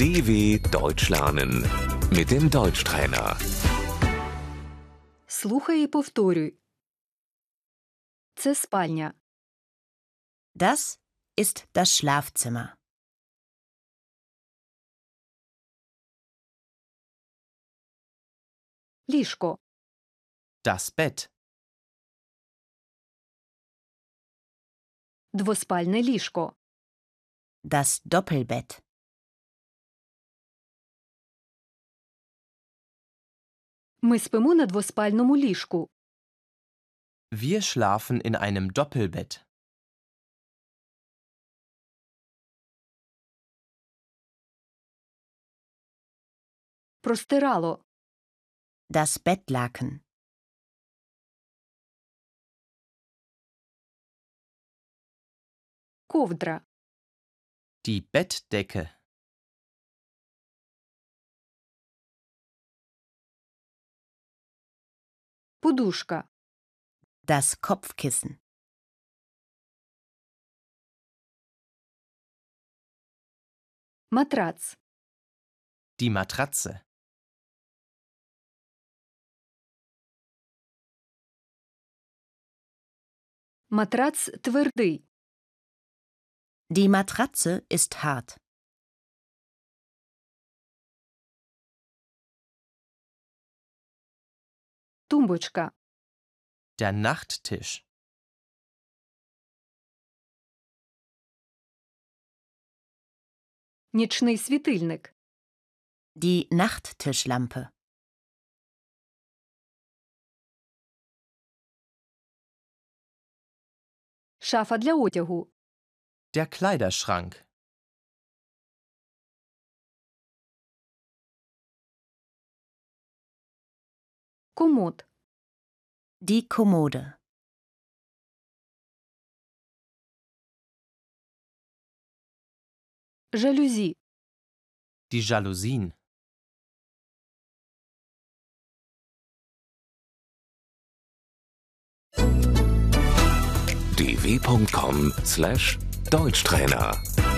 DW Deutsch lernen mit dem Deutschtrainer. Слухай і повторюй. Це спальня. Das ist das Schlafzimmer. Ліжко. Das Bett. Двоспальне ліжко. Das Doppelbett. Ми спимо на двоспальному ліжку. Wir schlafen in einem Doppelbett. Простирало. Das Bettlaken. Ковдра. Die Bettdecke. Подушка. Das Kopfkissen. Матрац. Die Matratze. Матрац твердий. Die Matratze ist hart. Тумбочка. Der Nachttisch. Нічний світильник. Die Nachttischlampe. Шафа для одягу. Der Kleiderschrank. Kommod. Die Kommode. Jalousie. Die Jalousien. dw.com/deutschtrainer